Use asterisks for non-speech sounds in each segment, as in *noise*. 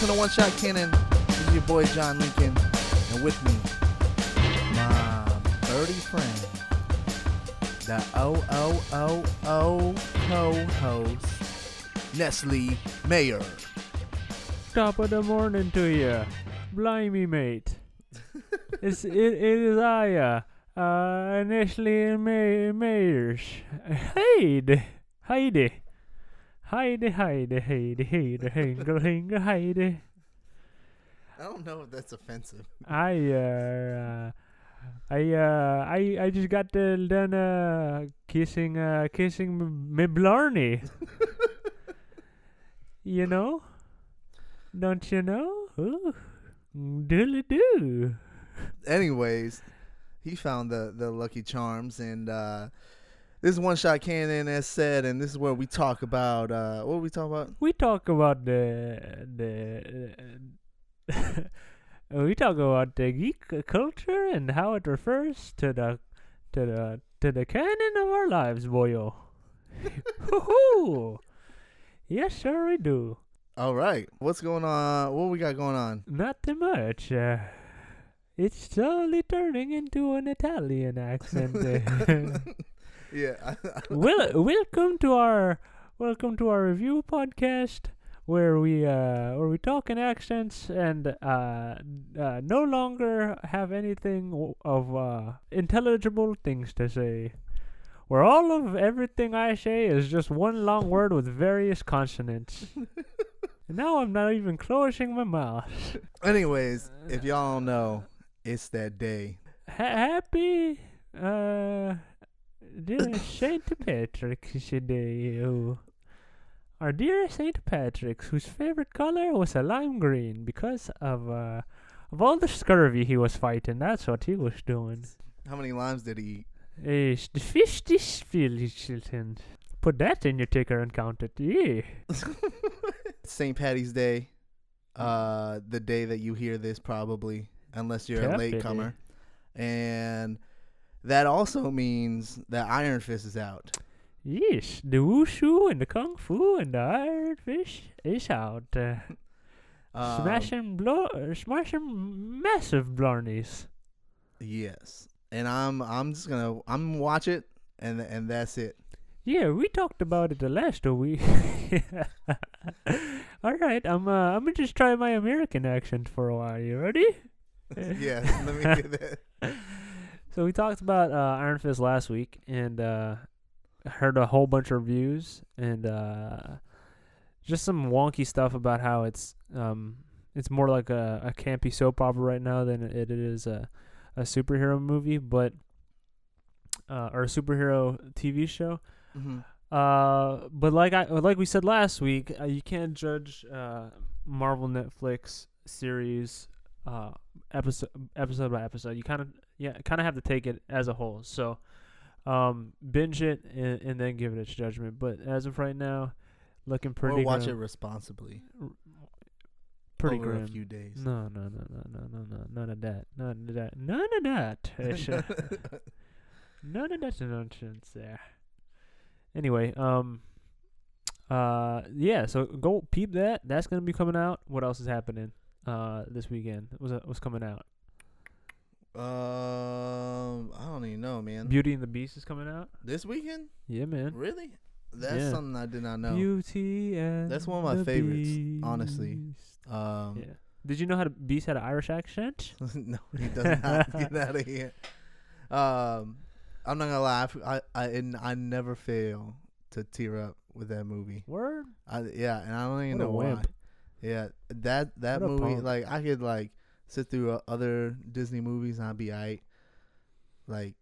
welcome to One Shot Canon. This is your boy John Lincoln, and with me, my birdie friend, the O O O O co-host, Nestle Mayer. Top of the morning to you. Blimey, mate. it's, it, it is I, uh, uh, Nestle May- Mayers. Heide. Heide. Heide, Heide, Heide, Heide, Hingle, Hingle, Heide. I don't know if that's offensive. I, uh, uh, I, uh, I, I just got uh, done, uh, kissing, uh, kissing m- me Blarney. *laughs* you know? Don't you know? Ooh. Doodly doo. Anyways, he found the the Lucky Charms, and uh, this is One Shot Canon, as said, and this is where we talk about uh, what we talk about. We talk about the the uh, *laughs* we talk about the geek culture and how it refers to the to the to the canon of our lives, boyo. *laughs* Yes, sure we do. All right, what's going on? What we got going on? Not too much. Uh, it's slowly turning into an Italian accent. *laughs* uh. Yeah, *laughs* I, welcome to our welcome to our review podcast where we uh where we talk in accents and uh, uh no longer have anything w- of uh intelligible things to say. Where all of everything I say is just one long word with various consonants. and *laughs* now I'm not even closing my mouth. *laughs* Anyways, if y'all know, it's that day. Ha- happy uh dear Saint Patrick's Day. Oh. Our dear Saint Patrick's, whose favorite color was a lime green because of uh of all the scurvy he was fighting. That's what he was doing. How many limes did he eat? Is the fifty children. Put that in your ticker and count it. Yeah. *laughs* St. Patty's Day, uh, the day that you hear this probably, unless you're a Happy latecomer, and that also means that Iron Fist is out. Yes, the wushu and the kung fu and the iron fish is out. Uh, *laughs* Um, smashing blow, uh, smashing massive blarneys. Yes, and I'm I'm just gonna I'm watch it, and and that's it. Yeah, we talked about it the last week. *laughs* All right, I'm uh, I'm gonna just try my American accent for a while. You ready? *laughs* yeah, let me get that. So we talked about uh, Iron Fist last week, and uh, heard a whole bunch of reviews and uh, just some wonky stuff about how it's um it's more like a, a campy soap opera right now than it is a a superhero movie, but uh, or a superhero TV show. hmm Uh, but like I like we said last week, uh, you can't judge uh Marvel Netflix series uh episode episode by episode. You kind of yeah kind of have to take it as a whole. So um binge it and, and then give it its judgment. But as of right now, looking pretty or watch grim. it responsibly pretty over grim. a few days. No, no, no, no, no, no, no, none of that, none of that, none of that. Uh, *laughs* None of that nonsense there. Anyway, um, uh, yeah. So go peep that. That's gonna be coming out. What else is happening? Uh, this weekend was was coming out. Um, I don't even know, man. Beauty and the Beast is coming out. this weekend, Yeah, man. really? That's Yeah. something I did not know. Beauty and That's one of my the favorites, honestly. Beast. um, Yeah. Did you know how the Beast had an Irish accent? *laughs* no, he does not get *laughs* out of here. Um, I'm not gonna lie. I I and I never fail to tear up with that movie. Word. I, yeah, and I don't even What a know why. wimp. Yeah, that that What a movie, punk. like I could like sit through uh, other Disney movies and I'd be alright. Like,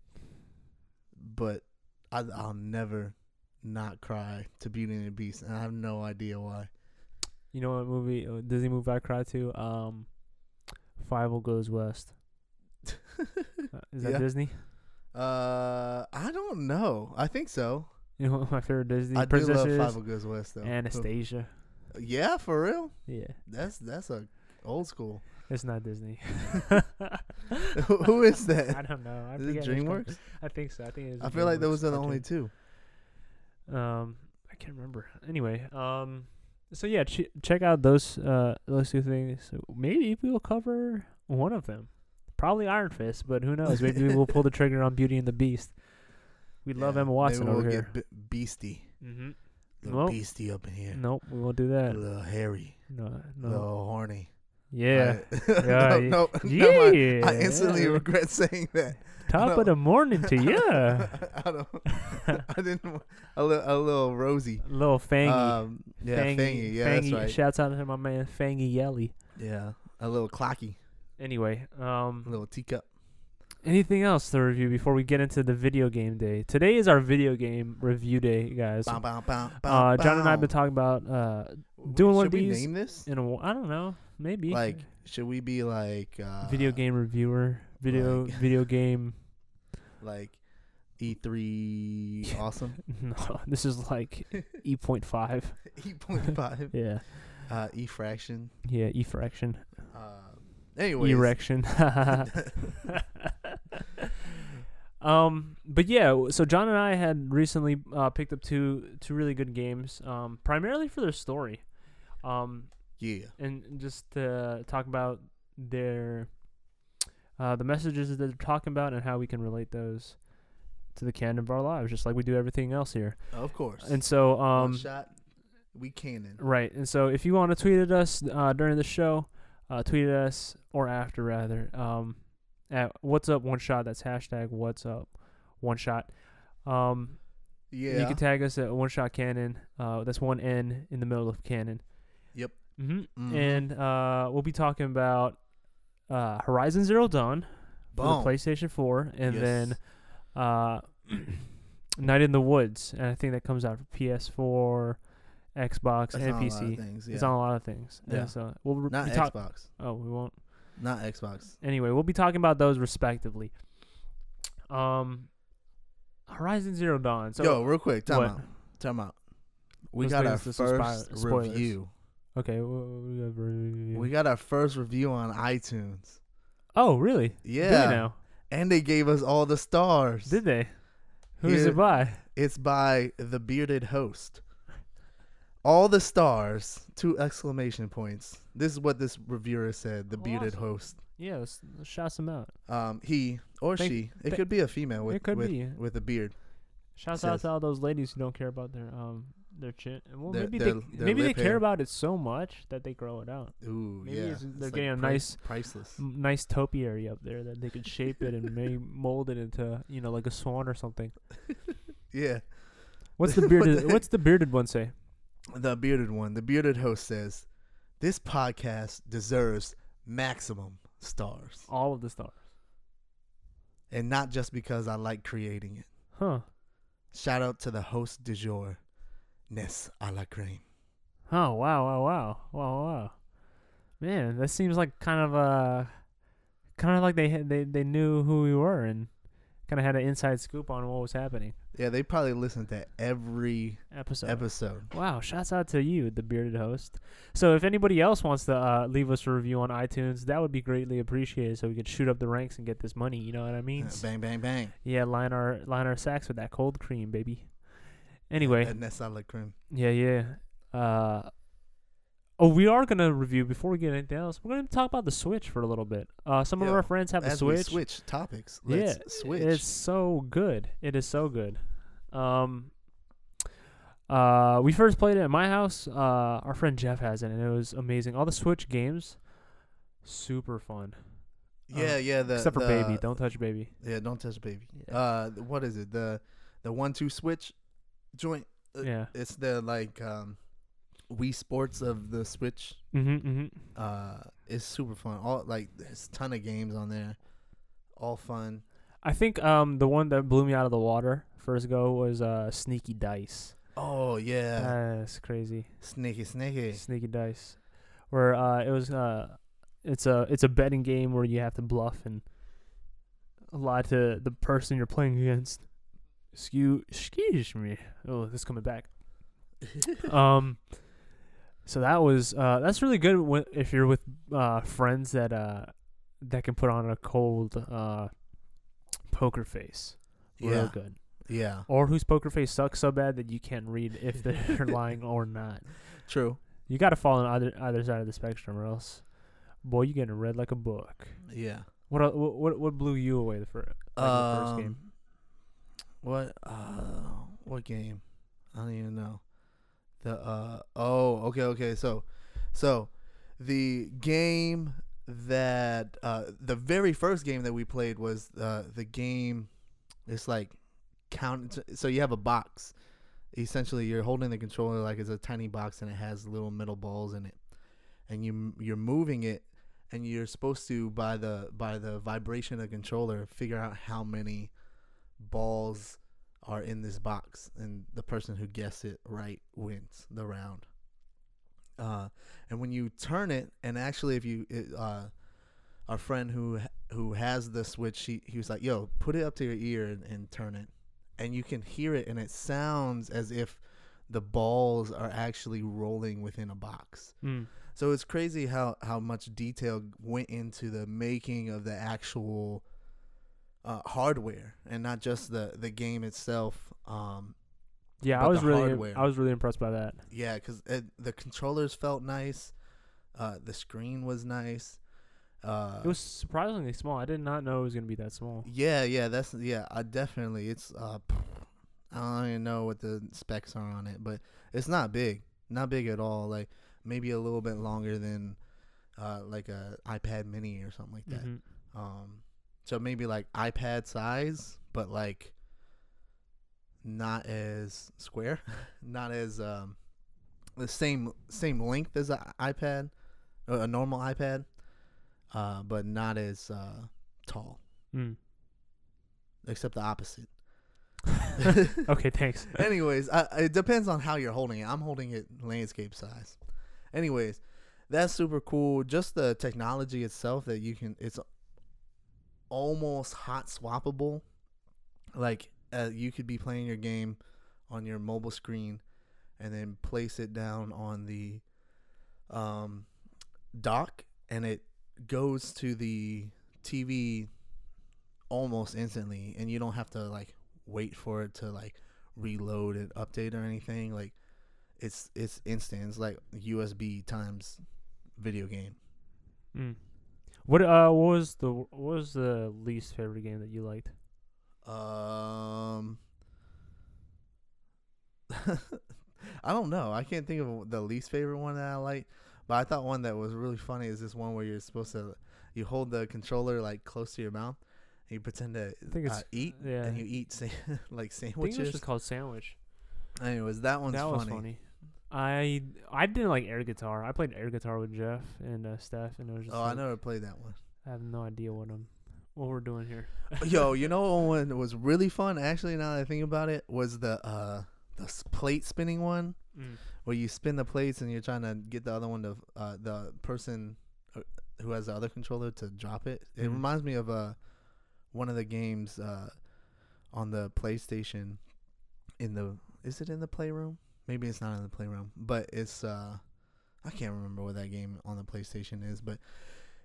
but I I'll never not cry to Beauty and the Beast, and I have no idea why. You know what movie? uh, Disney movie I cried to? Um, Fievel Goes West. *laughs* Uh, is that Yeah. Disney? Uh, I don't know. I think so. You know what my favorite Disney I do love? Fievel Goes West though. Anastasia. *laughs* Yeah, for real. Yeah, That's that's a old school. It's not Disney. *laughs* Who is that? I don't know. I Is it forget which com- DreamWorks? I think so. I think it's. I feel like those are the only two. Um, I can't remember. Anyway, um, so yeah, ch- check out those uh those two things. Maybe we will cover one of them. Probably Iron Fist, but who knows? Maybe we'll pull the trigger on Beauty and the Beast. We love Yeah, Emma Watson maybe over we'll here. Get be- beastie, mm-hmm. little Nope. beastie up in here. Nope, we won't do that. A little hairy, No, no. little horny. Yeah. *laughs* I, Yeah, no, no, never mind. yeah. I instantly regret saying that. Top no. of the morning to you. *laughs* I don't. *laughs* I didn't. A little, a little rosy. little fangy. Um, yeah, fangy. Yeah, fangy. that's right. Shouts out to my man Fangy Yelly. yeah, a little clocky, Anyway, a um, little teacup. anything else to review before we get into the video game day? Today is our video game review day, guys. Bow, bow, bow, Uh, John and I have been talking about uh doing one of these. Should we name this? in a I don't know, maybe Like, should we be like uh, video game reviewer, video like- *laughs* video game. like E3 *laughs* awesome? No, this is like *laughs* E point five. E point five. Yeah, Uh, E fraction. yeah, E fraction, Uh, anyways, erection. um, but yeah, so John and I had recently uh, picked up two two really good games, um, primarily for their story, um, yeah, and just to talk about their uh, the messages that they're talking about and how we can relate those to the canon of our lives, just like we do everything else here. of course. And so, One um, shot, we canon. Right. And so if you want to tweet at us uh, during the show, uh, tweet at us or after rather um, at what's up one shot. That's hashtag what's up one shot. Um, Yeah. You can tag us at one shot canon. Uh, that's one N in the middle of canon. Yep. hmm Mhm. And uh, we'll be talking about uh, Horizon Zero Dawn for the PlayStation 4, and Yes. then uh, *clears throat* Night in the Woods, and I think that comes out for PS4, Xbox, That's and on a lot of PC. things, It's on a lot of things. Yeah. And so we'll re- Not Xbox. Oh, we won't. Not Xbox. Anyway, we'll be talking about those respectively. Um, Horizon Zero Dawn. So Yo, real quick, time what? out. Time out. We Let's got our us to some spi- first spoilers. review. Okay, we got review. We got our first review on iTunes. oh, really? Do Yeah. we now? And they gave us all the stars. Did they? Who is Here- it by? It's by the bearded host. All the stars, two exclamation points. This is what this reviewer said. The Oh, bearded host. Yeah, let's, let's shout some out. Um, he or Thank- she. It th- could be a female with with, with a beard. Shouts out to all those ladies who don't care about their um their chin. Well, Their- maybe their- they their maybe they care hair. about it so much that they grow it out. Ooh, Maybe yeah. it's- they're It's getting a price- nice- priceless. M- nice topiary up there that they could shape it and *laughs* may mold it into you know like a swan or something. *laughs* Yeah. What's the bearded? *laughs* what's the bearded one say? The bearded one, the bearded host says, "This podcast deserves maximum stars, All of the stars. and not just because I like creating it. Huh. Shout out to the host du jour, Ness a la. Oh wow wow wow wow wow. Man, that seems like kind of uh kind of like they they they knew who we were and kind of had an inside scoop on what was happening. Yeah, they probably listened to every Episode. episode. Wow, shouts out to you, the bearded host. So if anybody else wants to uh, leave us a review on iTunes, that would be greatly appreciated so we could shoot up the ranks and get this money, you know what I mean? Uh, bang, bang, bang. Yeah, line our line our sacks with that cold cream, baby. Anyway, Ness a la creme. yeah, yeah. Uh Oh, we are gonna review before we get anything else. We're gonna talk about the Switch for a little bit. Uh, some of our friends have the Switch. switch topics, Yeah, let's switch. It's so good. It is so good. Um, uh, we first played it at my house. Uh, our friend Jeff has it, and it was amazing. All the Switch games, super fun. yeah, uh, yeah. The, Except for the- baby, don't touch baby. Yeah, don't touch baby. Yeah. Uh, what is it? The the one two switch joint. Uh, Yeah. It's the like um, Wii Sports of the Switch. Mhm, mhm. Uh, it's super fun. All like there's a ton of games on there, all fun. I think um the one that blew me out of the water first go was uh Sneaky Dice. Oh yeah, That's crazy. sneaky, sneaky. Sneaky Dice, where uh it was uh it's a it's a betting game where you have to bluff and lie to the person you're playing against. Excuse excuse me. Oh, this is coming back. *laughs* um, so that was uh that's really good when, if you're with uh friends that uh that can put on a cold uh poker face. Real Yeah, good. yeah, Or whose poker face sucks so bad that you can't read if they're *laughs* lying or not. true. You got to fall on either either side of the spectrum, or else, boy, you're getting read like a book. Yeah. What what what, what blew you away the, fir- like the first game? What? Uh, what game? I don't even know. The uh oh okay okay so so the game that uh the very first game that we played was uh the game it's like count so you have a box essentially you're holding the controller like it's a tiny box and it has little metal balls in it and you you're moving it and you're supposed to by the by the vibration of the controller figure out how many balls are in this box and the person who guessed it right wins the round. Uh, and when you turn it and actually if you it, uh, our friend who who has the switch he, he was like yo put it up to your ear and, and turn it. And you can hear it and it sounds as if the balls are actually rolling within a box. Mm. so it's crazy how how much detail went into the making of the actual uh, hardware and not just the the game itself. Um, Yeah, I was really hardware. I was really impressed by that. yeah, because the controllers felt nice, uh, the screen was nice. Uh, It was surprisingly small. I did not know it was gonna be that small. yeah, yeah, that's yeah, I definitely it's uh, I don't even know what the specs are on it, but it's not big, not big at all. Like maybe a little bit longer than uh like a iPad Mini or something like that. Mhm. Um, so maybe like iPad size, but like not as square, *laughs* not as um the same same length as an iPad, uh, a normal iPad, uh, but not as uh tall, Mm. except the opposite. *laughs* *laughs* Okay, thanks. Anyways, I, it depends on how you're holding it. I'm holding it landscape size. Anyways, that's super cool. Just the technology itself that you can, it's almost hot swappable. Like uh, you could be playing your game on your mobile screen and then place it down on the um, dock and it goes to the TV almost instantly and you don't have to like wait for it to like reload and update or anything like it's it's instant it's like USB times video game Mm. What uh what was the what was the least favorite game that you liked? um *laughs* I don't know I can't think of the least favorite one that I like but I thought one that was really funny is this one where you're supposed to you hold the controller like close to your mouth and you pretend to I think uh, eat yeah. and you eat sa- *laughs* like I think it was just called Sandwich. anyways that one's that funny. funny. I I didn't like air guitar. I played air guitar with Jeff and uh, Steph, and it was just oh I never played that one I have no idea what I'm what we're doing here. Yo, you *laughs* know what one was really fun actually now that I think about it was the uh the plate spinning one Mm. where you spin the plates and you're trying to get the other one to uh the person uh, who has the other controller to drop it. It Mhm. reminds me of uh one of the games uh on the PlayStation in the is it in the playroom? Maybe it's not in the playroom, but it's uh I can't remember what that game on the PlayStation is, but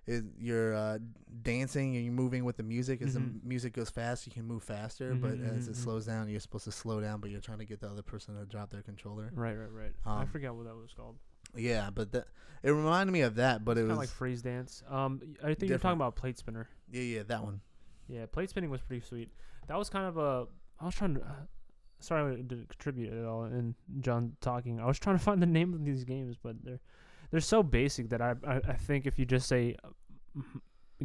it, you're uh, dancing and you're moving with the music. As Mhm. the music goes fast, you can move faster, but Mhm, as it mhm. slows down, you're supposed to slow down, but you're trying to get the other person to drop their controller. Right, right, right. I Um, forgot what that was called. Yeah, but that it reminded me of that, but it was Kind of like freeze dance. Um, I think you're talking about plate spinner. yeah, yeah, that one. Yeah, plate spinning was pretty sweet. That was kind of a. I was trying to. Sorry, I didn't contribute at all in John talking. I was trying to find the name of these games, but they're they're so basic that I I, I think if you just say, uh,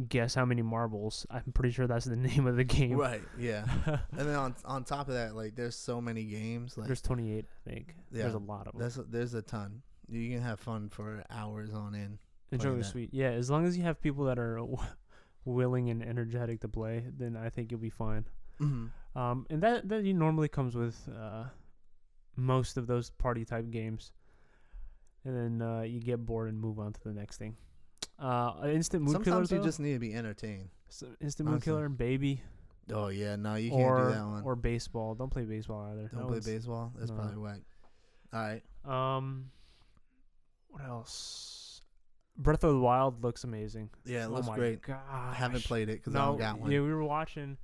guess how many marbles, I'm pretty sure that's the *laughs* name of the game. Right. Yeah. *laughs* and then on on top of that, like there's so many games. Like There's 28, I think. Yeah, There's a lot of them. there's a, there's a ton. You can have fun for hours on end. It's playing really sweet. Yeah, as long as you have people that are w- *laughs* willing and energetic to play, then I think you'll be fine. Mm-hmm. Um, and that that normally comes with uh, most of those party type games, and then uh, you get bored and move on to the next thing. Uh, instant mood Sometimes killer you though? just need to be entertained. Instant mood killer baby Oh yeah, no, you can't or do that one. or baseball. Don't play baseball either. Don't play baseball. That's no. probably whack. All right. Um, what else? Breath of the Wild looks amazing. Yeah, it oh looks my great. Gosh. I haven't played it because I no, don't got one. yeah, we were watching,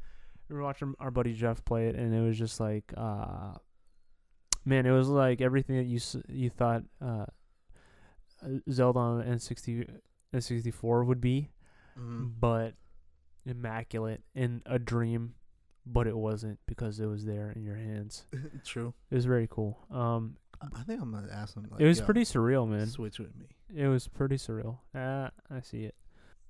we were watching our buddy Jeff play it, and it was just like, uh, man, it was like everything that you you thought uh, Zelda on N60 N64 would be, Mhm. but immaculate in a dream, but it wasn't because it was there in your hands. *laughs* True. It was very cool. Um, I I think I'm gonna ask him. Like, it was pretty surreal, man. Switch with me. It was pretty surreal. Ah, I see it.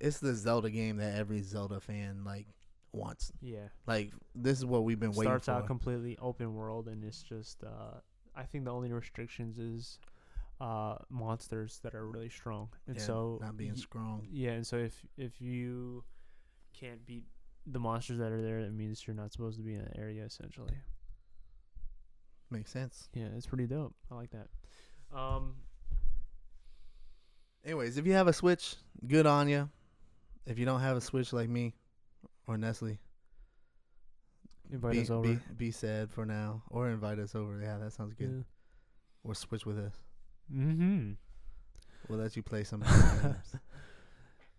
It's the Zelda game that every Zelda fan like wants. Yeah. Like this is what we've been waiting for. starts for. out completely open world and it's just uh I think the only restrictions is uh monsters that are really strong. And Yeah, so not being y- strong. Yeah, and so if if you can't beat the monsters that are there, that means you're not supposed to be in that area essentially. Makes sense. Yeah, it's pretty dope. I like that. Um Anyways, if you have a Switch, good on you. If you don't have a Switch like me or Nestle, invite be, us over. be be sad for now, or invite us over. Yeah, that sounds good. Or switch with us. Mm-hmm. We'll let you play some. *laughs*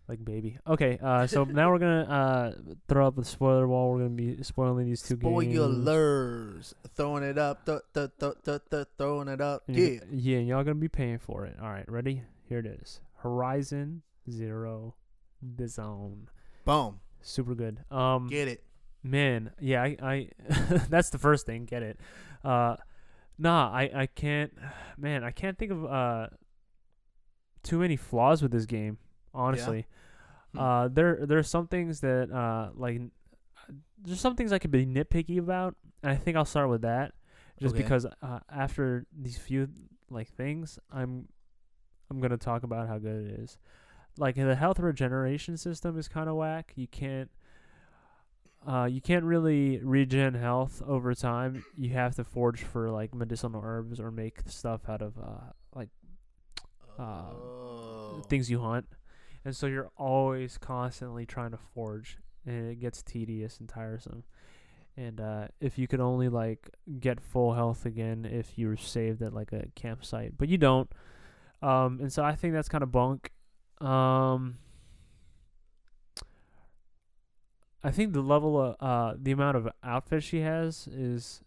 Like baby. Okay, uh so *laughs* now we're gonna uh throw up the spoiler wall. We're gonna be spoiling these two games. Spoilers, throwing it up, th- th- th- th- th- throwing it up. Yeah, Yeah, and y'all gonna be paying for it. All right, ready? Here it is. Horizon Zero Dawn. boom, Super good. Um get it. man, yeah, I, I *laughs* that's the first thing, get it. Uh nah, I I can't *sighs* man, I can't think of uh too many flaws with this game, honestly. Hmm. Uh there there's some things that uh like there's some things I could be nitpicky about, and I think I'll start with that just Okay. because uh, after these few like things, I'm I'm gonna talk about how good it is. Like the health regeneration system is kind of whack. You can't uh you can't really regen health over time. You have to forge for like medicinal herbs or make stuff out of uh like uh, Oh. things you hunt. And so you're always constantly trying to forge and it gets tedious and tiresome. And uh, if you could only like get full health again if you were saved at like a campsite, but you don't. Um, and so I think that's kind of bunk. Um, I think the level of uh the amount of outfits she has is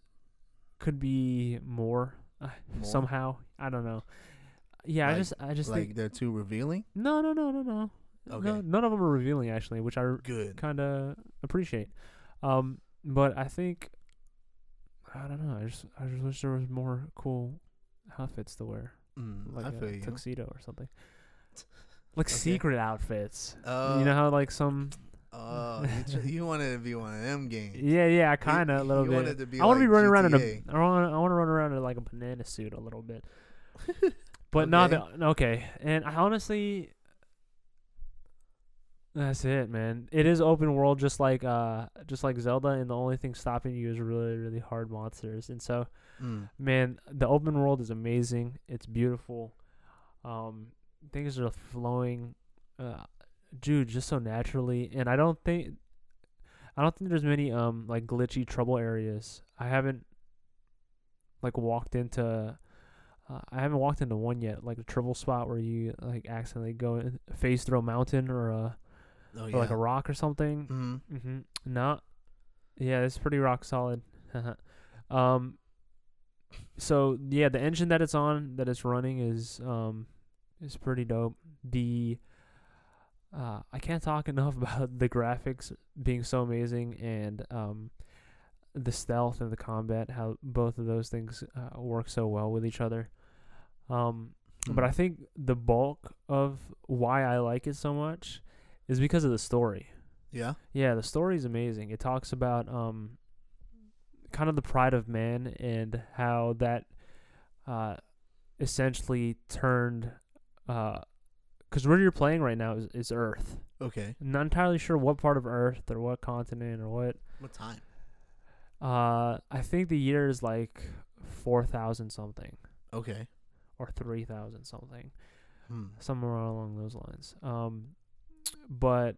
could be more, uh, More? somehow. I don't know. Yeah, I just I just like think they're too revealing. no no no no no. Okay. No, none of them are revealing actually, which I Good. kind of appreciate. Um, but I think I don't know. I just I just wish there was more cool outfits to wear, Mm, like I a tuxedo or something. Like Okay. secret outfits. Uh, you know how like some Oh, you, tr- you wanted to be one of them games. yeah yeah kind of a little you bit. wanted to be I want to like be running around in a I want I want to run around in like a banana suit a little bit. *laughs* But not Okay. the okay. And I honestly that's it, man. It is open world just like uh just like Zelda and the only thing stopping you is really really hard monsters. And so Mm. man, the open world is amazing. It's beautiful. Um things are flowing uh dude just so naturally and I don't think I don't think there's many um like glitchy trouble areas. I haven't like walked into uh, I haven't walked into one yet, like a trouble spot where you like accidentally go in, phase through a mountain or a Oh or like a rock or something. mm Mm-hmm. No, yeah, it's pretty rock solid. *laughs* um, so yeah, the engine that it's on, that it's running, is um, is pretty dope. The uh, I can't talk *laughs* enough about the graphics being so amazing and um, the stealth and the combat. How both of those things uh, work so well with each other. Um, but I think the bulk of why I like it so much is because of the story. yeah. Yeah, the story is amazing. It talks about um kind of the pride of man and how that uh essentially turned uh cuz where you're playing right now is, is Earth. Okay. I'm not entirely sure what part of Earth or what continent or what. What time? Uh I think the year is like 4000 something Okay. or 3000 something. Hmm. somewhere along those lines. Um, but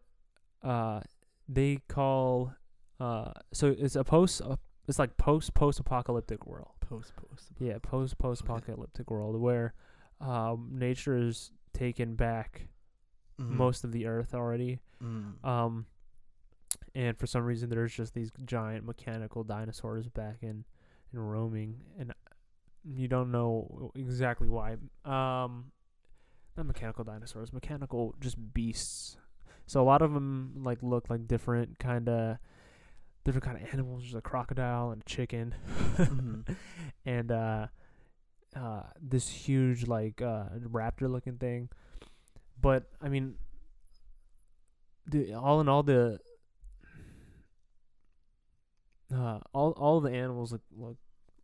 uh, they call uh, so it's a post. Uh, it's like post post apocalyptic world. Post post. Yeah, post post apocalyptic world where um, nature has taken back Mhm. most of the earth already. Mm. Um, and for some reason, there's just these giant mechanical dinosaurs back in, in roaming, and you don't know exactly why. Um, not mechanical dinosaurs, mechanical just beasts. So a lot of them like look like different kind of different kind of animals. There's a crocodile and a chicken, Mhm. *laughs* and uh, uh, this huge like uh, raptor looking thing. But I mean, the all in all the uh, all all the animals look look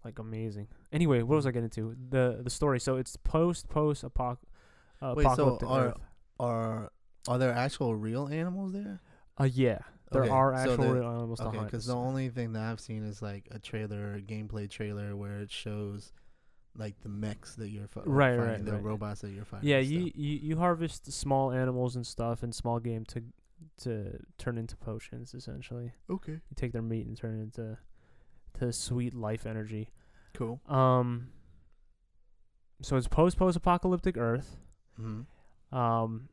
like amazing. Anyway, what was I getting to? The the story. So it's post post apoc- uh, Wait, so apocalyptic are- Earth. Are are there actual real animals there? Uh, yeah, there Okay, are actual the- real animals to Okay, because the only thing that I've seen is like a trailer, a gameplay trailer, where it shows like the mechs that you're fi- Right, fighting, right, the right. robots that you're fighting. yeah, you, you you harvest small animals and stuff and small game to to turn into potions. Essentially, okay, you take their meat and turn it into to sweet life energy. cool. Um. So it's post post apocalyptic Earth. Mm-hmm. um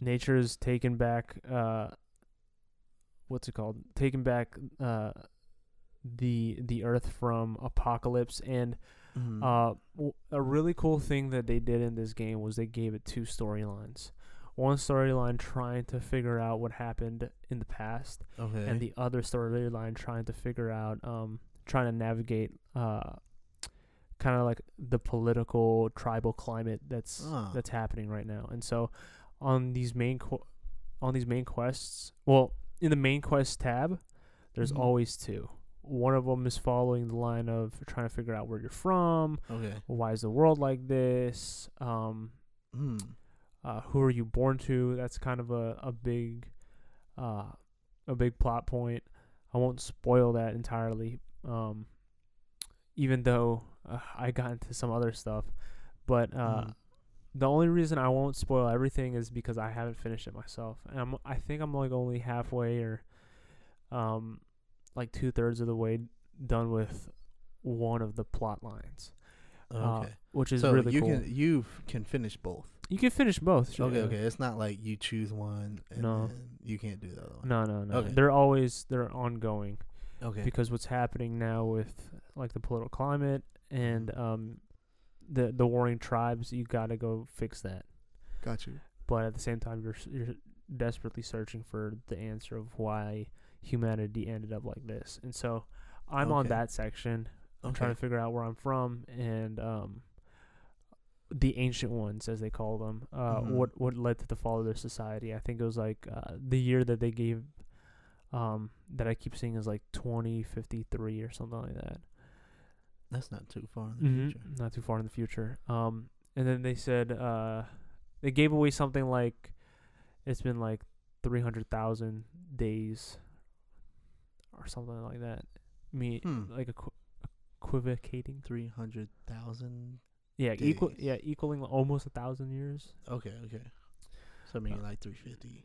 nature's taken back uh what's it called taken back uh the the earth from apocalypse and Mm-hmm. uh w- a really cool thing that they did in this game was they gave it two storylines one storyline trying to figure out what happened in the past okay, and the other storyline trying to figure out um trying to navigate uh kind of like the political tribal climate that's Ah. that's happening right now and so on these main qu- on these main quests well in the main quest tab there's Mhm. always two one of them is following the line of trying to figure out where you're from okay, why is the world like this um mm. uh, who are you born to? That's kind of a a big, uh, a big plot point. I won't spoil that entirely, um, even though uh, I got into some other stuff. But uh, Mhm. the only reason I won't spoil everything is because I haven't finished it myself, and I'm I think I'm like only halfway or, um, like two thirds of the way done with one of the plot lines, uh, okay. which is so really you cool. can you can finish both. you can finish both. sure, Okay, okay. It's not like you choose one and No. then you can't do the other one. No, no, no. Okay. They're always they're ongoing Okay. because what's happening now with like the political climate and Mm-hmm. um the the warring tribes, you got to go fix that. Got you. But at the same time, you're you're desperately searching for the answer of why humanity ended up like this. And so I'm on that section. I'm Okay. trying to figure out where I'm from and um the ancient ones as they call them uh Mhm. what what led to the fall of their society i think it was like uh the year that they gave um that i keep seeing is like 2053 or something like that That's not too far in the Mhm, future. not too far in the future um and then they said uh they gave away something like it's been like 300,000 days or something like that me Hmm. like equ- equivocating Three hundred thousand. Yeah, equal. Yeah, equaling almost a thousand years, Okay, okay. So maybe like 350,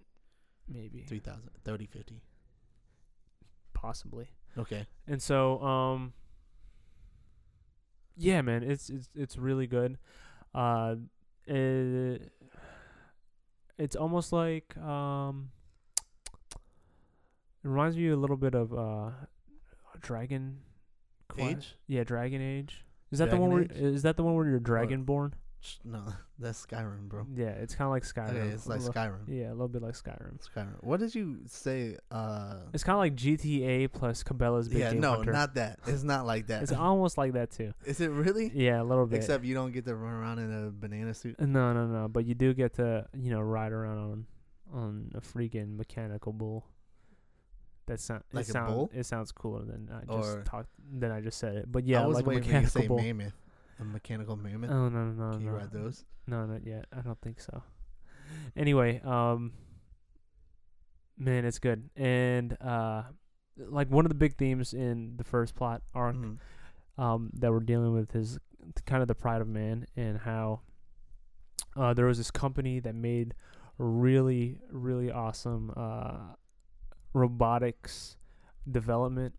maybe, 3000, 30, 50. possibly. Okay. And so, um, yeah, man, it's it's it's really good. Uh, it, it's almost like um, it reminds me a little bit of uh, Dragon. Age? Yeah, Dragon Age. Is that the one where Dragon is that the one where you're dragonborn? No, *laughs* that's Skyrim, bro. Yeah, it's kind of like Skyrim. Okay, it's like little- Skyrim. Yeah, a little bit like Skyrim. Skyrim. What did you say? Uh, It's kind of like GTA plus Cabela's Big yeah, Game no, Hunter. not that. It's not like that. It's almost like that too. Is it really? Yeah, a little bit. Except you don't get to run around in a banana suit. no, no, no. But you do get to you know ride around on on a freaking mechanical bull. That sound Like it sound. It sounds cooler than I Or- just talked. Than I just said it. But yeah, I was like a waiting for you to mechanical say bull. mammoth. A mechanical mammoth. Oh no, no, no, Can you no. ride those? No, not yet. I don't think so. Anyway, um man, it's good. And uh like one of the big themes in the first plot arc Mhm. um that we're dealing with is kind of the pride of man and how uh there was this company that made really really awesome uh robotics development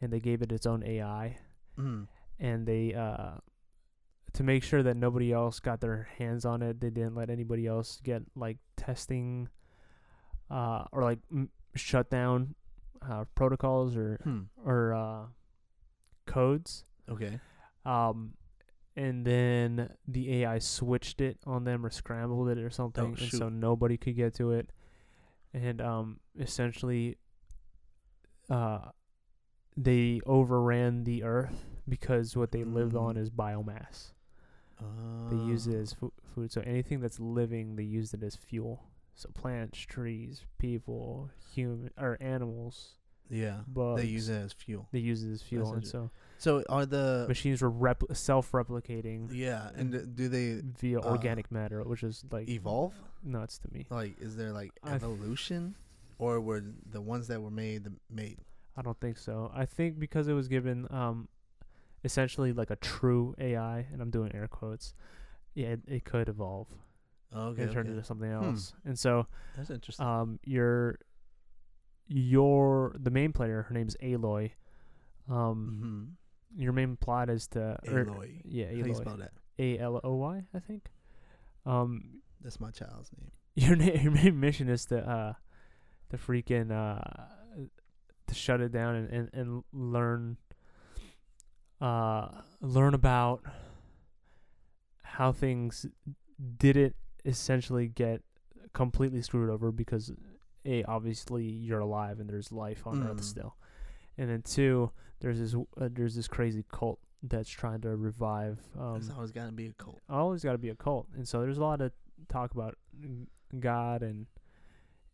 and they gave it its own AI Mhm. and they uh to make sure that nobody else got their hands on it they didn't let anybody else get like testing uh or like m- shut down uh protocols or Hmm. or uh codes Okay. um and then the AI switched it on them or scrambled it or something, and so nobody could get to it. And um, essentially, uh, they overran the Earth because what they lived on Mm. is biomass. They use it Uh, as fu- food. So anything that's living, they use it as fuel. So plants, trees, people, human or animals, Yeah, bugs. they use it as fuel. They use it as fuel, and so So are the machines were repl- self-replicating yeah, and do they via uh, organic matter, which is like evolve? nuts to me. Like, is there like evolution, or were the ones that were made the made? I don't think so. I think because it was given um, essentially like a true AI, and I'm doing air quotes. Yeah, it, it could evolve Okay, and turn okay. into something Hmm. else. And so that's interesting. um, your your the main player, her name's Aloy. Um, mm-hmm. Your main plot is to er, Aloy. yeah, How do you spell that? A L O Y, I think. Um, That's my child's name. your na- *laughs* your main mission is to uh to freaking uh to shut it down and and, and learn uh learn about how things didn't essentially get completely screwed over because a obviously you're alive and there's life on earth Mm. still and then two there's this uh, there's this crazy cult that's trying to revive um There's always got to be a cult. always got to be a cult, and so there's a lot of talk about God and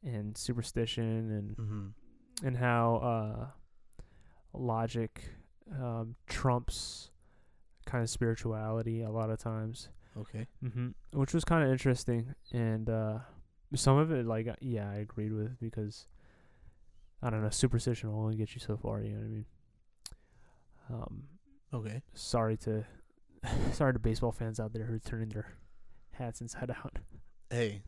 and superstition and Mm-hmm. and how uh, logic um, trumps kind of spirituality a lot of times, Okay. hmm which was kind of interesting. And uh, some of it, like, yeah, I agreed with because I don't know, superstition will only get you so far. You know what I mean? Um, Okay. sorry to *laughs* sorry to baseball fans out there who are turning their hats inside out. Hey,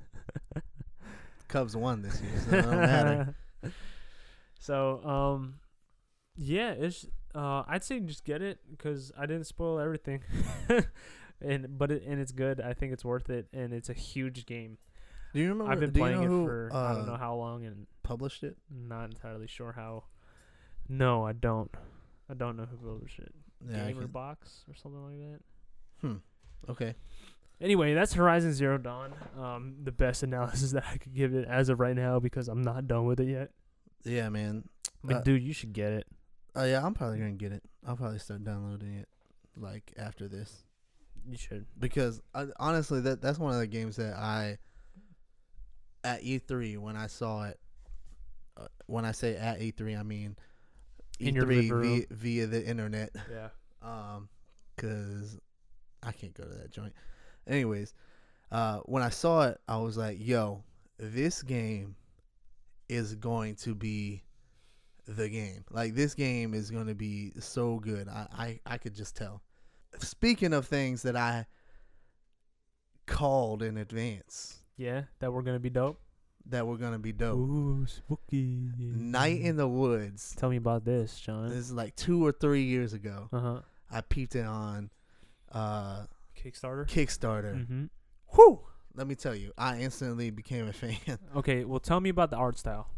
*laughs* Cubs won this year, so it. *laughs* So, um, yeah, it's uh, I'd say just get it because I didn't spoil everything, and but it and it's good. I think it's worth it, and it's a huge game. Do you remember? I've been do you playing know it who, for uh, I don't know how long, and published it. not entirely sure how. No, I don't. I don't know who published it. Yeah. I Gamer can- Box or something like that. Hmm. Okay. Anyway, that's Horizon Zero Dawn. Um, the best analysis *laughs* that I could give it as of right now because I'm not done with it yet. Yeah, man. But Uh, dude, you should get it. Oh yeah, I'm probably gonna get it. I'll probably start downloading it like after this You should. because I, honestly, that that's one of the games that I at E3 when I saw it. Uh, when I say at E3, I mean In your E3 living room. via, via the internet. Yeah. um, cause I can't go to that joint. Anyways, uh, when I saw it, I was like, "Yo, this game is going to be the game. Like this game is going to be so good. I, I I could just tell." Speaking of things that I called in advance Yeah, that we're gonna be dope. That were going to be dope. Ooh, spooky. Night in the Woods. Tell me about this, John. This is like two or three years ago. Uh huh. I peeped it on uh, Kickstarter. Kickstarter. Mm-hmm. Whew! Let me tell you, I instantly became a *laughs* fan. Okay, well, tell me about the art style.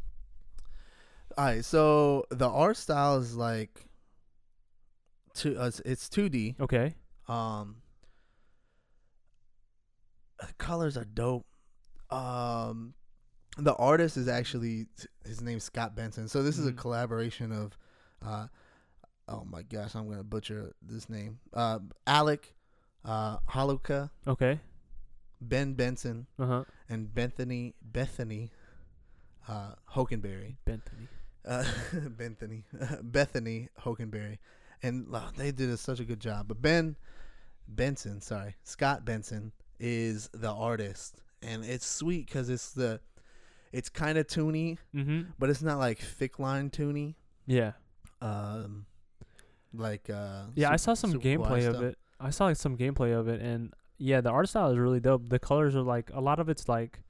All right, so the art style is like, two. Uh, it's- it's two D. Okay. Um, colors are dope. Um, the artist is actually his name's Scott Benson. So this is a Mhm. collaboration of, uh, oh my gosh, I'm gonna butcher this name. Uh, Alec, uh, Haluka, Okay. Ben Benson, Uh huh. and Bethany Bethany, uh, Hockenberry. Bentley. uh, *laughs* Bethany, *laughs* Bethany Hockenberry, and they did a, such a good job. But Ben Benson, sorry, Scott Benson is the artist, and it's sweet because it's the, it's kind of toony, Mm-hmm. but it's not like thick line toony. Yeah. Um, like uh, Yeah, I saw some gameplay of it. I saw like, some gameplay of it, and yeah, the art style is really dope. The colors are like a lot of it's like,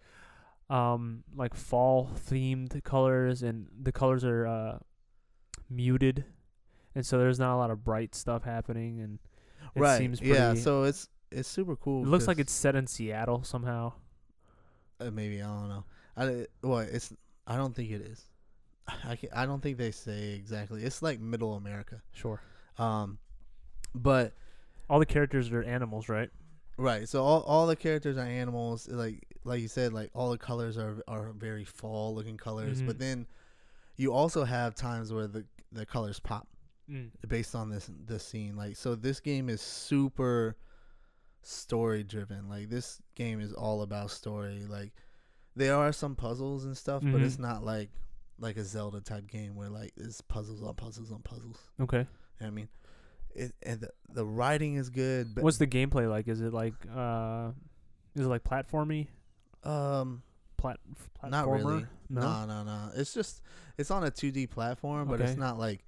um, like fall themed colors, and the colors are uh, muted, and so there's not a lot of bright stuff happening, and it right? seems pretty. yeah, so it's it's super cool. it looks like it's set in Seattle somehow. uh, maybe I don't know. I well, it's I don't think it is. I can, I don't think they say exactly. It's like Middle America. Sure. Um, but all the characters are animals, right? Right. So all, all the characters are animals. Like like you said, like all the colors are are very fall looking colors. Mhm. But then you also have times where the the colors pop Mm. based on this this scene. Like so, this game is super story driven. Like this game is all about story. Like there are some puzzles and stuff, but Mhm. it's not like like a Zelda type game where like it's puzzles on puzzles on puzzles. Okay. You know what I mean, it and the, the writing is good. But What's the gameplay like? Is it like uh, is it like platformy? um. Plat platformer? Not really. No. No, no, no. It's just it's on a 2D platform, but it's not like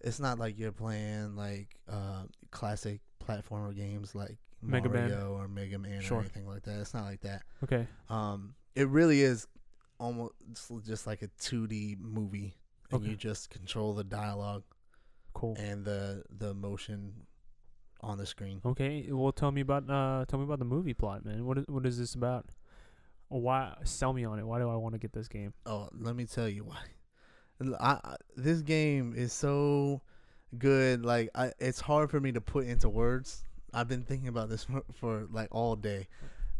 it's not like you're playing like uh classic platformer games like Mega Man. Mario or Mega Man Sure. or anything like that. It's not like that. Okay. Um, it really is almost just like a 2D movie, and Okay. you just control the dialogue Cool. and the the motion on the screen. Okay. Well, tell me about uh, tell me about the movie plot, man. What is what is this about? Why sell me on it? Why do I want to get this game? Oh, let me tell you why. I, I- this game is so good. Like, I, it's hard for me to put into words. I've been thinking about this *laughs* for, for like all day,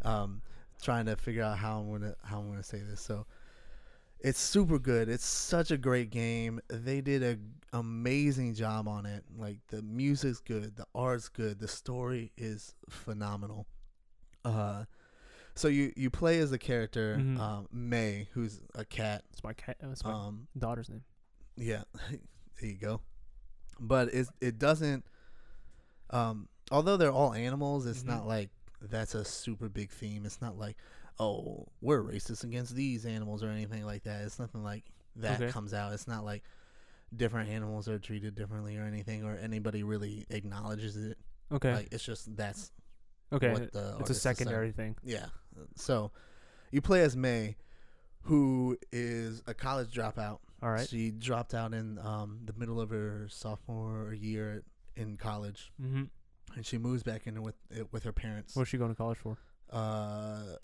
um, trying to figure out how I'm gonna how I'm gonna say this. So, it's super good. It's such a great game. They did a amazing job on it. Like the music's good, the art's good, the story is phenomenal. Uh, so you you play as a character, Mhm. um, Mae, who's a cat. It's my cat. That's my Um, daughter's name. yeah, *laughs* there you go. But it it doesn't. Um, although they're all animals, it's Mhm. not like that's a super big theme. It's not like, oh, we're racist against these animals or anything like that. It's nothing like that Okay. comes out. It's not like different animals are treated differently or anything, or anybody really acknowledges it. Okay. Like it's just that's okay. what the It's a artist is saying. secondary thing. Yeah. So you play as Mae, who is a college dropout. All right. She dropped out in um, the middle of her sophomore year in college, Mm-hmm. And she moves back in with uh, with her parents. What's she going to college for? Uh,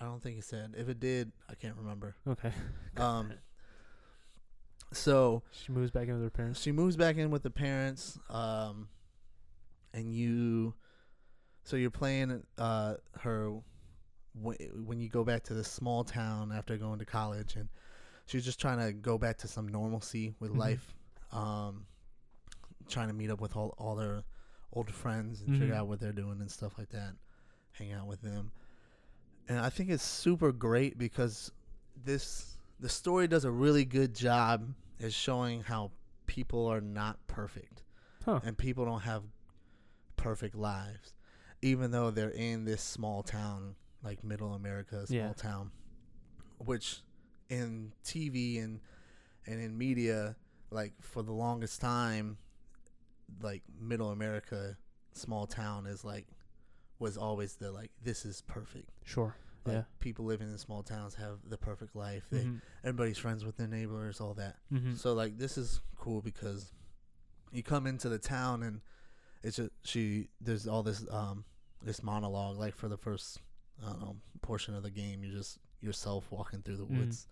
I don't think it said. If it did, I can't remember. Okay. *laughs* Um, so She moves back in with her parents. she moves back in with the parents um and you so you're playing uh her wh- when you go back to this small town after going to college and she's just trying to go back to some normalcy with Mhm. life um trying to meet up with all all their old friends and Mhm. figure out what they're doing and stuff like that hang out with them and i think it's super great because this the story does a really good job at showing how people are not perfect Huh. and people don't have perfect lives even though they're in this small town like middle america small Yeah. town which in tv and and in media like for the longest time like middle america small town is like was always the like this is perfect Sure. like yeah. people living in small towns have the perfect life they Mm-hmm. everybody's friends with their neighbors all that Mm-hmm. so like this is cool because you come into the town and it's just she there's all this um this monologue like for the first I don't know portion of the game you're just yourself walking through the Mhm. woods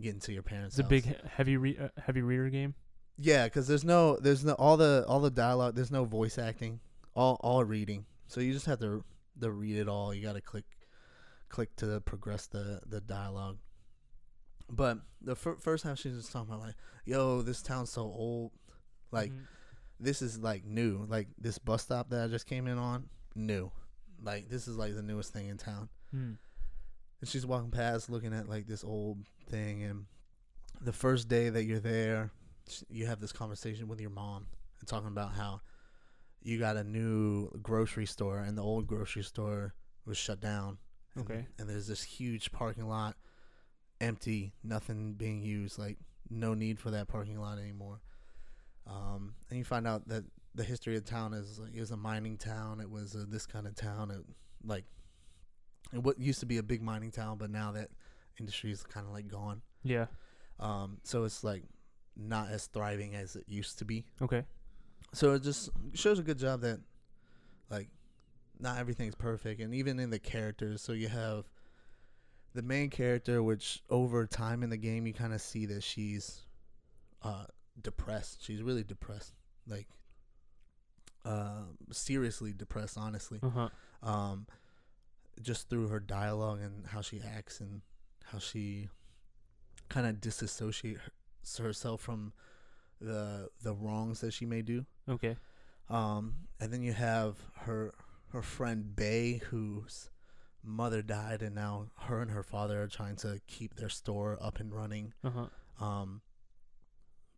getting to your parents It's a big heavy re- uh, heavy reader game. Yeah because there's no there's no all the all the dialogue there's no voice acting all all reading so you just have to to read it all you got to click click to progress the the dialogue but the fir- first time she's just talking about like yo this town's so old like Mhm. this is like new. Like this bus stop that I just came in on, new. Like this is like the newest thing in town. Mm. And she's walking past, looking at like this old thing, and the first day that you're there, you have this conversation with your mom and talking about how you got a new grocery store, and the old grocery store was shut down. And- Okay. And there's this huge parking lot, empty, nothing being used. Like no need for that parking lot anymore. Um, and you find out that the history of the town is like it was a mining town. It was a, this kind of town. It like it what used to be a big mining town, but now that industry is kind of like gone. Yeah. Um, so it's like not as thriving as it used to be. Okay. So it just shows a good job that like not everything's perfect, and even in the characters. So you have the main character, which over time in the game you kind of see that she's uh, depressed. She's really depressed. like uh, seriously depressed. Honestly, Uh huh. um, just through her dialogue and how she acts and how she kind of disassociate her- herself from the the wrongs that she may do. Okay. Um, and then you have her her friend Bay, whose mother died, and now her and her father are trying to keep their store up and running Uh huh. um,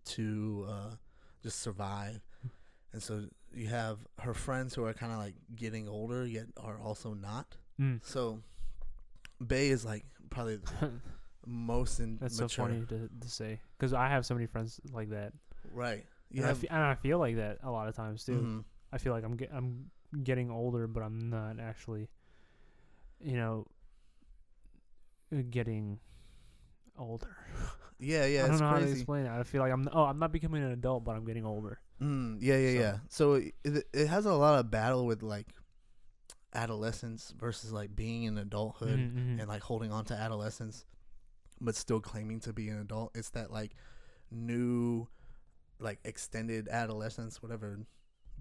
to uh, just survive. And so you have her friends who are kind of like getting older, yet are also not. Mm. So Bay is like probably *laughs* most in That's mature. so funny to, to say because I have so many friends like that. right? You and, I fe- and I feel like that a lot of times too. mhm. I feel like I'm get, I'm getting older, but I'm not actually, you know, uh, getting older. *laughs* yeah, yeah. I don't it's know how to explain it. I feel like I'm oh I'm not becoming an adult, but I'm getting older. Mm, yeah, yeah, So- yeah. So it, it has a lot of battle with like adolescence versus like being in adulthood Mhm, mhm. and like holding on to adolescence, but still claiming to be an adult. It's that like new, like extended adolescence, whatever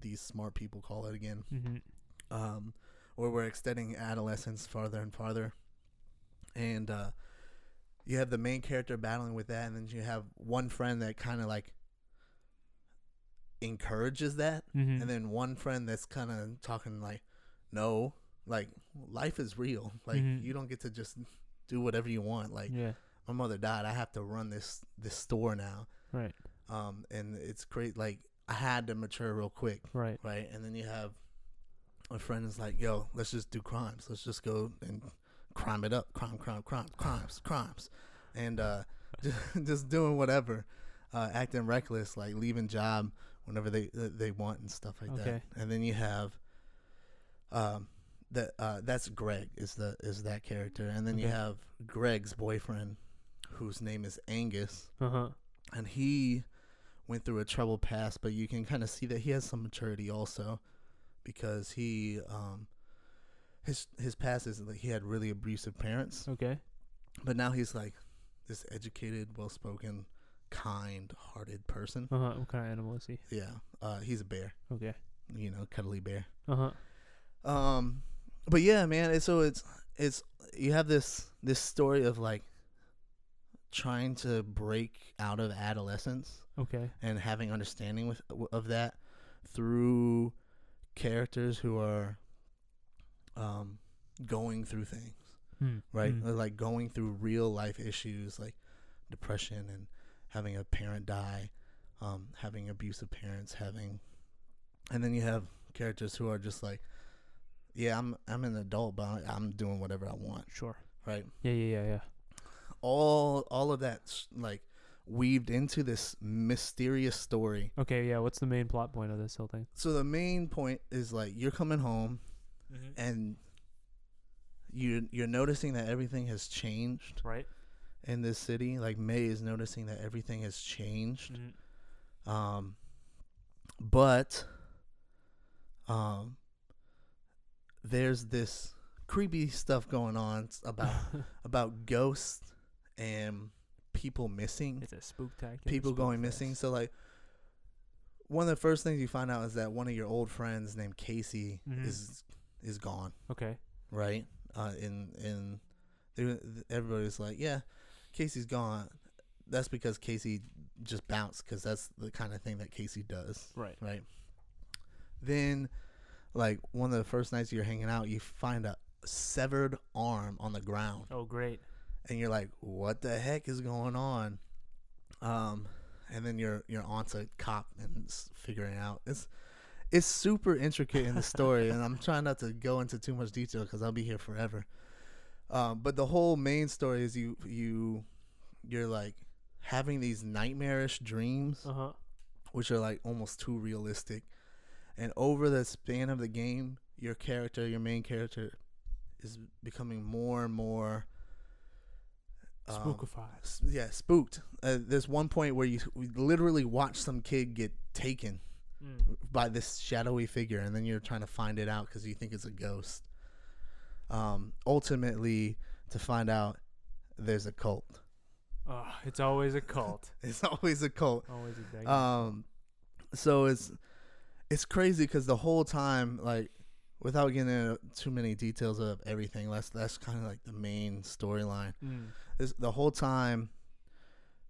these smart people call it again. Mhm. Um, where we're extending adolescence farther and farther, and uh, you have the main character battling with that, and then you have one friend that kind of like encourages that Mhm. and then one friend that's kind of talking like no like life is real like Mhm. you don't get to just do whatever you want like yeah. My mother died i have to run this this store now. Right. um and it's great like i had to mature real quick. Right. right? And then you have a friend is like yo let's just do crimes. Let's just go and crime it up. Crime crime crime crimes crimes. And uh *laughs* just, just doing whatever uh acting reckless like leaving job whenever they uh, they want and stuff like that. Okay. and then you have um that uh that's greg is the is that character. And then you have greg's boyfriend whose name is angus Uh huh. and he went through a troubled past, but you can kind of see that he has some maturity also, because he um his his past is like he had really abusive parents, Okay. but now he's like this educated, well spoken, kind hearted person. Uh huh. What kind of animal is he? Yeah, uh, he's a bear, Okay. you know, cuddly bear. Uh huh. Um, but yeah, man. It's, so it's it's you have this this story of like trying to break out of adolescence Okay. and having understanding with of that through characters who are um going through things Hmm. right Hmm. Like going through real life issues like depression and having a parent die um having abusive parents having and then you have characters who are just like yeah i'm i'm an adult but i'm doing whatever i want Sure. right Yeah. Yeah. Yeah. Yeah. All all of that's like weaved into this mysterious story Okay. Yeah. What's the main plot point of this whole thing? so the main point is like you're coming home Mm-hmm. and you you're noticing that everything has changed Right. in this city like may is noticing that everything has changed Mm-hmm. um but um there's this creepy stuff going on about *laughs* about ghosts and people missing it's a spooktacular. people going spook missing so like one of the first things you find out is that one of your old friends named Casey Mhm. is is gone Okay. right? Uh, in in everybody's like, yeah, Casey's gone. That's because Casey just bounced because that's the kind of thing that Casey does, Right. right? Then, like one of the first nights you're hanging out, you find a severed arm on the ground, Oh, great. And you're like, what the heck is going on? Um, and then your your aunt's a cop and figuring out it's it's super intricate in the story, and I'm trying not to go into too much detail because I'll be here forever. Um, but the whole main story is you you you're like having these nightmarish dreams, Uh huh. which are like almost too realistic, and over the span of the game, your character, your main character, is becoming more and more. Um, Spookified. s- yeah, spooked. Uh, there's one point where you literally watch some kid get taken Mm. by this shadowy figure, and then you're trying to find it out because you think it's a ghost. Um, ultimately, to find out there's a cult. Oh, it's always a cult. *laughs* It's always a cult. always a dang. Um, so it's it's crazy because the whole time, like, without getting into too many details of everything, that's that's kind of like the main storyline. Mm. This the whole time.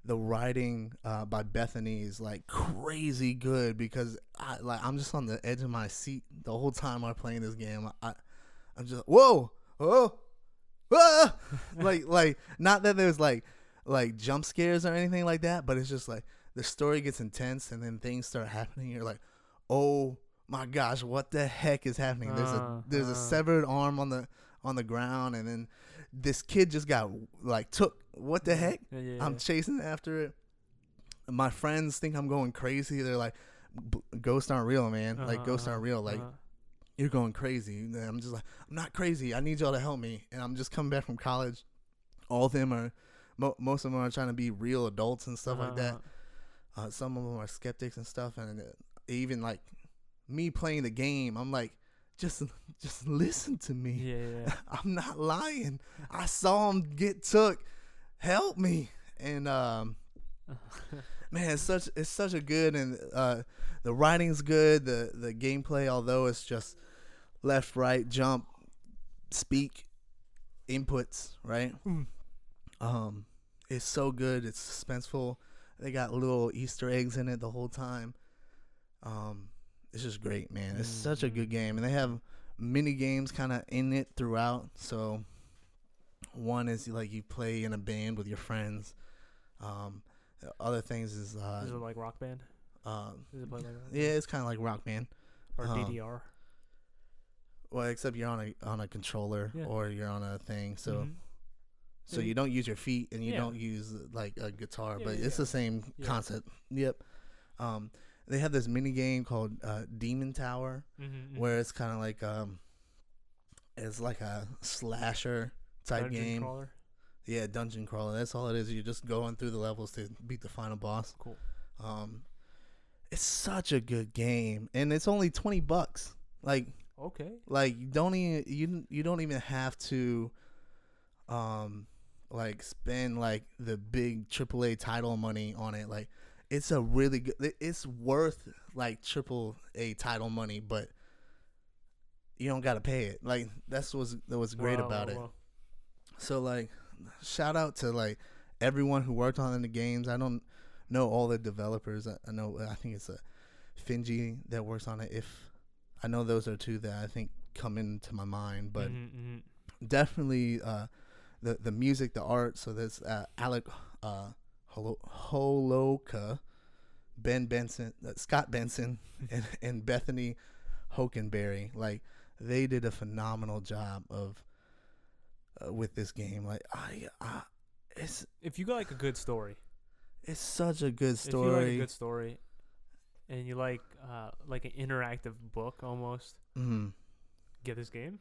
The writing uh, by Bethany is like crazy good because I like I'm just on the edge of my seat the whole time I'm playing this game. I, I'm just whoa, whoa, ah! *laughs* like like not that there's like like jump scares or anything like that, but it's just like the story gets intense and then things start happening. You're like, oh my gosh, what the heck is happening? There's Uh, a there's uh. a severed arm on the on the ground, and then this kid just got like took. What the heck? Yeah, yeah, I'm chasing after it. My friends think I'm going crazy. They're like, ghosts aren't real, man. Like Uh-huh, ghosts uh-huh, aren't real. Like uh-huh. you're going crazy. And I'm just like, I'm not crazy. I need y'all to help me. And I'm just coming back from college. All of them are, mo- most of them are trying to be real adults and stuff like that. Uh-huh. Uh, some of them are skeptics and stuff. And uh, even like me playing the game, I'm like, just, just listen to me. Yeah. *laughs* I'm not lying. I saw him get took. Help me. And um, *laughs* man, it's such it's such a good and uh, the writing's good. The the gameplay, although it's just left, right, jump, speak, inputs, right? Mm. Um, it's so good. It's suspenseful. They got little Easter eggs in it the whole time. Um, it's just great, man. It's such a good game, and they have mini games kind of in it throughout. So one is like you play in a band with your friends. Um, other things is uh, Is it like Rock Band? um, Is it like Rock yeah, it's kind of like Rock Band. Or um, DDR? Well, except you're on a on a controller Yeah. or you're on a thing. So Mhm. so Yeah. you don't use your feet and you Yeah. don't use like a guitar, but it's the same concept. Yep. Um, they have this mini game called uh, Demon Tower Mhm, mhm. where it's kind of like um, it's like a slasher type Dungeon game. Crawler? Yeah, dungeon crawler. That's all it is. You're just going through the levels to beat the final boss. Cool. Um, it's such a good game, and it's only twenty bucks. Like, Okay. like you don't even you you don't even have to, um, like spend like the big AAA title money on it. Like, it's a really good. It's worth like triple A title money, but you don't gotta pay it. Like that's what's that was great Wow, about wow, it. wow. So like, shout out to like everyone who worked on the games. I don't know all the developers. I, I know I think it's a Finji that works on it. If I know those are two that I think come into my mind, but Mhm, mhm. definitely uh, the the music, the art. So there's uh, Alec uh, Holowka, Ben Benson, uh, Scott Benson, *laughs* and, and Bethany Hockenberry. Like they did a phenomenal job of uh, with this game. Like I, I, it's If you got like a good story, it's such a good if you like a story. good story, and you like uh like an interactive book almost, Mhm. get this game.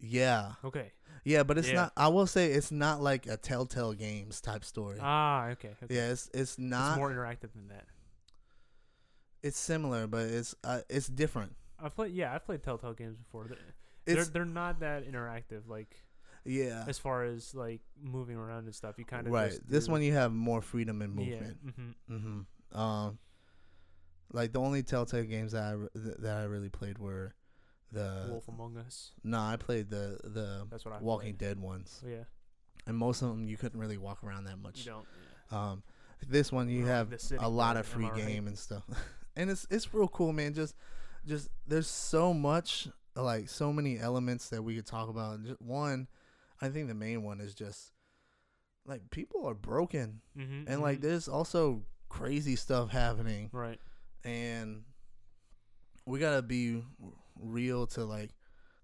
Yeah, Okay. yeah, but it's Yeah. not. I will say it's not like a Telltale Games type story. Ah, okay. okay. yeah, it's it's not. It's more interactive than that. it's similar, but it's uh, it's different. I've played. Yeah, I've played Telltale games before. They're they're, they're not that interactive. Like yeah, as far as like moving around and stuff, you kind of right. This one you have more freedom and Yeah. movement. hmm Mm-hmm. Um, like the only Telltale games that I re- that I really played were the Wolf Among Us. no, I played the the That's what I Walking played. Dead ones, Oh, yeah. and most of them you couldn't really walk around that You much. don't. Yeah. Um, this one you have a lot of free right? game and stuff, *laughs* and it's it's real cool, man. Just just there's so much like so many elements that we could talk about. Just one, I think the main one is just like people are broken, Mm-hmm, and like there's also crazy stuff happening, right. and we gotta be real to like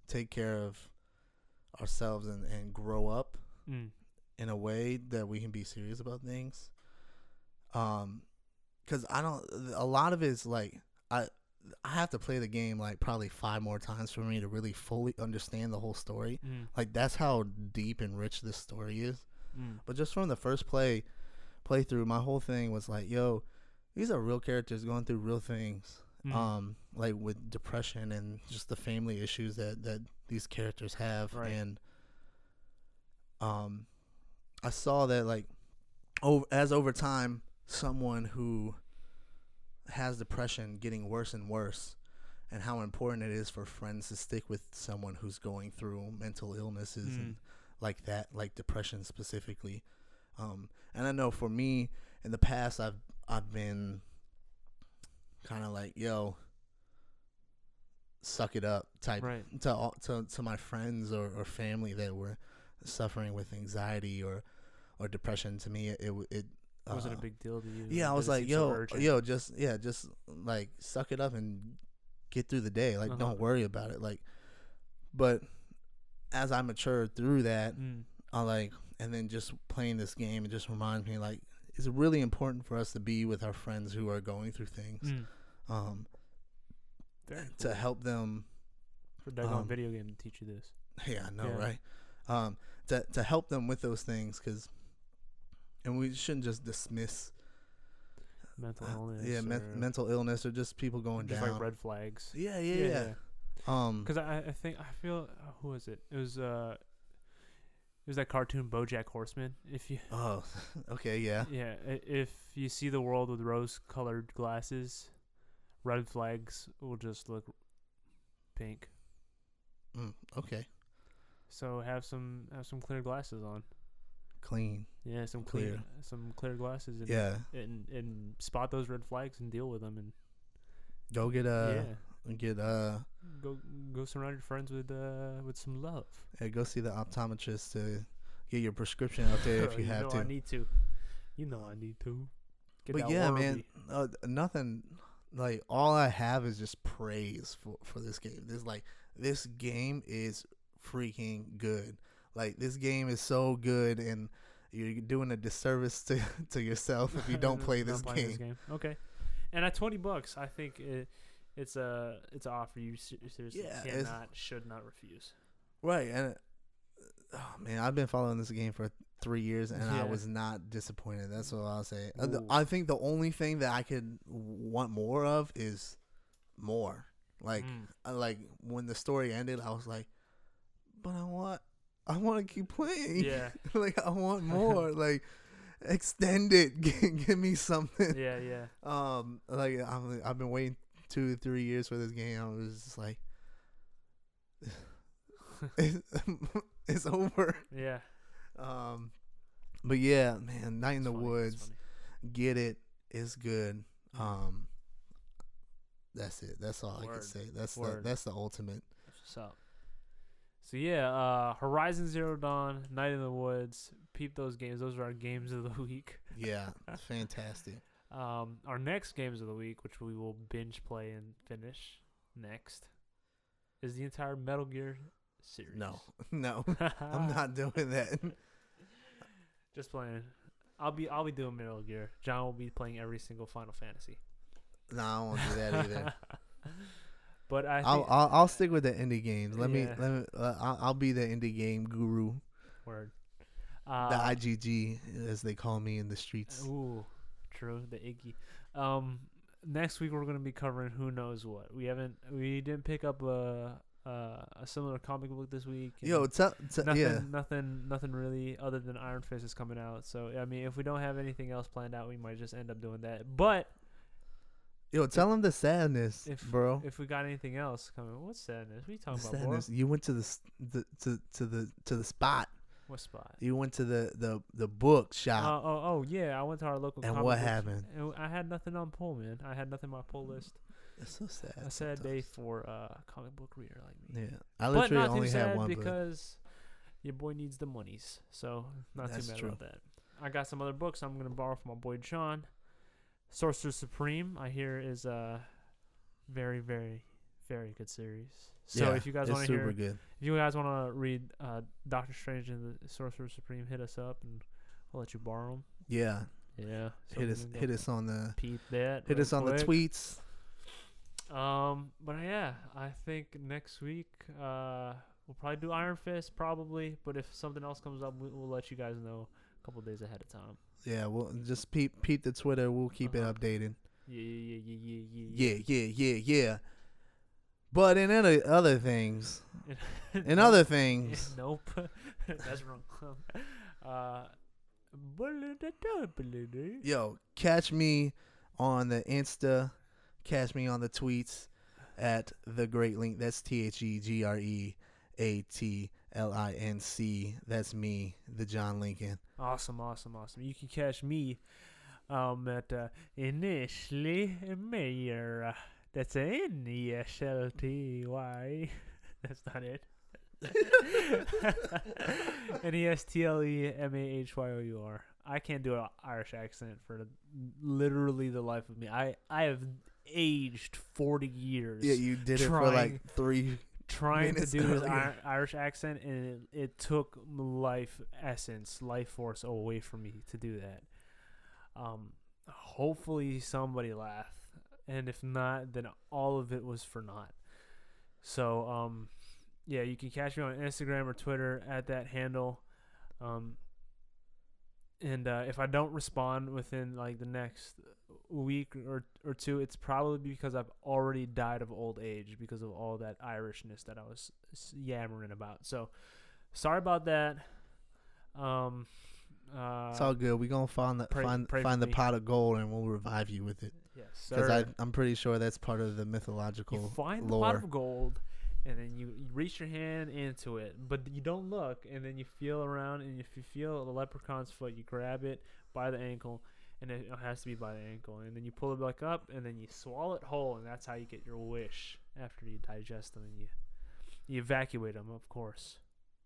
take care of ourselves and and grow up Mm. in a way that we can be serious about things. Um, cause I don't. A lot of it's like I I have to play the game like probably five more times for me to really fully understand the whole story. Mm. Like that's how deep and rich this story is. Mm. But just from the first play playthrough, my whole thing was like, yo, these are real characters going through real things. Mm. Um, like with depression and just the family issues that that these characters have, Right. and um, I saw that like over as over time, someone who has depression getting worse and worse and how important it is for friends to stick with someone who's going through mental illnesses Mm. and like that, like depression specifically. Um, and I know for me in the past, I've I've been kind of like, yo, suck it up type Right. to all, to to my friends or, or family that were suffering with anxiety or or depression. To me, it it, it wasn't a uh, big deal to you? yeah, I was like, seem so yo, yo, just yeah, just like suck it up and get through the day. Like, Uh-huh. don't worry about it. Like, but as I matured through that, Mm. I like, and then just playing this game, it just reminds me like it's really important for us to be with our friends who are going through things, Mm. um, Very *laughs* to help them. For daggone um, video game to teach you this. Yeah, I know, Yeah. right? Um, to to help them with those things, because, and we shouldn't just dismiss, Mental uh, illness. yeah, men- mental illness or just people going just down. like red flags. yeah, yeah, yeah. Um, Because I, I think I feel uh, who was it? It was uh, it was that cartoon BoJack Horseman. If you oh, *laughs* okay, yeah. yeah, if you see the world with rose-colored glasses, red flags will just look pink. Mm, okay, So have some have some clear glasses on. clean. Yeah, some Clear. clear some clear glasses. And, Yeah, And and spot those red flags and deal with them and go get uh, yeah, get uh, go go surround your friends with uh with some love. yeah, go see the optometrist to get your prescription out there if *laughs* you have know to. I need to. You know I need to. Get but yeah, man, uh, nothing. Like all I have is just praise for for this game. This like this game is freaking good. Like this game is so good, and you're doing a disservice to *laughs* to yourself if you don't *laughs* play Not this game. Okay. And at twenty bucks, I think it, it's a it's an offer you se- seriously Yeah, cannot should not refuse. Right, and oh, man, I've been following this game for three years, and I was not disappointed. That's what I'll say. Uh, Ooh. I think the only thing that I could want more of is more. Like, Mm. I, like when the story ended, I was like, but I want, I want to keep playing. yeah, *laughs* like I want *laughs* more. like, extend it. *laughs* Give, give me something. yeah, yeah. Um, like I'm, I've been waiting two, three years for this game. I was just like, it's, it's over. Yeah. Um, but yeah, man, Night in the funny, Woods, get it. It's good. Um, that's it. That's all I can say. That's the that's the ultimate. That's what's up. So yeah, uh, Horizon Zero Dawn, Night in the Woods. Peep those games. Those are our games of the *laughs* week. Yeah, *laughs* fantastic. Um, our next games of the week, which we will binge play and finish next, is the entire Metal Gear series. *laughs* No, no, *laughs* I'm not doing that. Just playing. I'll be I'll be doing Metal Gear. John will be playing every single Final Fantasy. no, I won't do that either. *laughs* but I I'll, I'll I'll stick with the indie games. Let me let me. Uh, I'll, I'll be the indie game guru, word. the Uh, IGG as they call me in the streets. Ooh, true. The Iggy. Um, next week we're gonna be covering who knows what. We haven't. We didn't pick up a a, a similar comic book this week. Yo, tell, tell nothing, yeah, nothing, nothing really other than Iron Fist is coming out. So I mean, if we don't have anything else planned out, we might just end up doing that. But yo, tell them the sadness, if bro. if we got anything else coming, what sadness? What are you The talking about, bro? You went to the, the to to the to the spot. What spot? You went to the the the book shop. oh, oh, oh yeah! I went to our local. And what happened? and I had nothing on pull, man. I had nothing on my pull list. It's so sad. A sad day for a comic book reader like me. Yeah, I but literally not only too had sad one. But because your boy needs the monies. So not That's too mad true. about that. I got some other books I'm gonna borrow from my boy John. Sorcerer Supreme, I hear is a very, very, very good series. So yeah, if you guys want to hear, good. if you guys want to read uh, Doctor Strange and the Sorcerer Supreme, hit us up and we'll let you borrow them. Yeah, Yeah, so hit us hit us on the Peep that. hit us on the tweets. Um, but yeah, I think next week uh we'll probably do Iron Fist probably, but if something else comes up, we, we'll let you guys know a couple days ahead of time. Yeah, we'll just peep peep the Twitter. We'll keep Uh-huh. it updated. Yeah, yeah, yeah, yeah, yeah, Yeah, yeah, yeah, yeah. But in other other things, *laughs* in other things, *laughs* nope, *laughs* that's wrong. uh, yo, catch me on the Insta Catch me on the tweets at the Great Link. That's T H E G R E A T L I N C. That's me, the John Lincoln. Awesome, awesome, awesome. You can catch me um, at uh, Initially Mayer. That's N E S L T Y. *laughs* That's not it. *laughs* N E S T L E M A H Y O U R. I can't do an Irish accent for literally the life of me. I, I have aged 40 years Yeah, you did it for like three. trying to do. Ir- Irish accent, and it, it took life essence, life force away from me to do that. Um, hopefully somebody laughed, and if not, then all of it was for naught. So, um, yeah, you can catch me on Instagram or Twitter at that handle. Um, and uh, if I don't respond within like the next week or or two, it's probably because I've already died of old age because of all that Irishness that I was yammering about. So sorry about that. Um, uh, It's all good. We're gonna find the pray- find pray find the me. pot of gold, and we'll revive you with it. yes, Because. I'm pretty sure that's part of the you mythological find the lore. pot of gold, and then you, you reach your hand into it, but you don't look, and then you feel around, and if you feel the leprechaun's foot, you grab it by the ankle, and it has to be by the ankle, and then you pull it back up, and then you swallow it whole, and that's how you get your wish after you digest them, and you you evacuate them, of course.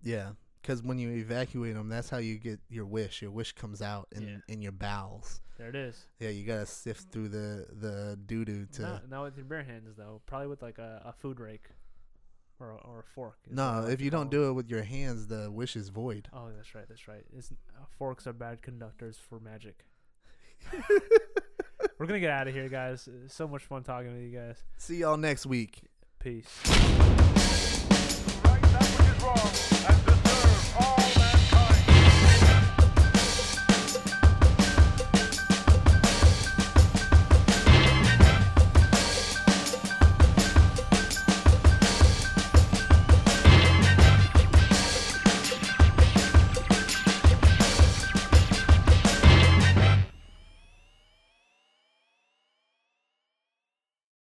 Yeah, because when you evacuate them, that's how you get your wish. Your wish comes out in Yeah. in your bowels. There it is. Yeah, you gotta sift through the the doo doo to. Not, not with your bare hands though. Probably with like a, a food rake, or a, or a fork. is No, if you don't do it with your hands, the wish is void. Oh, that's right. That's right. It's, uh, forks are bad conductors for magic. *laughs* We're gonna get out of here, guys. It's so much fun talking with you guys. See y'all next week. Peace.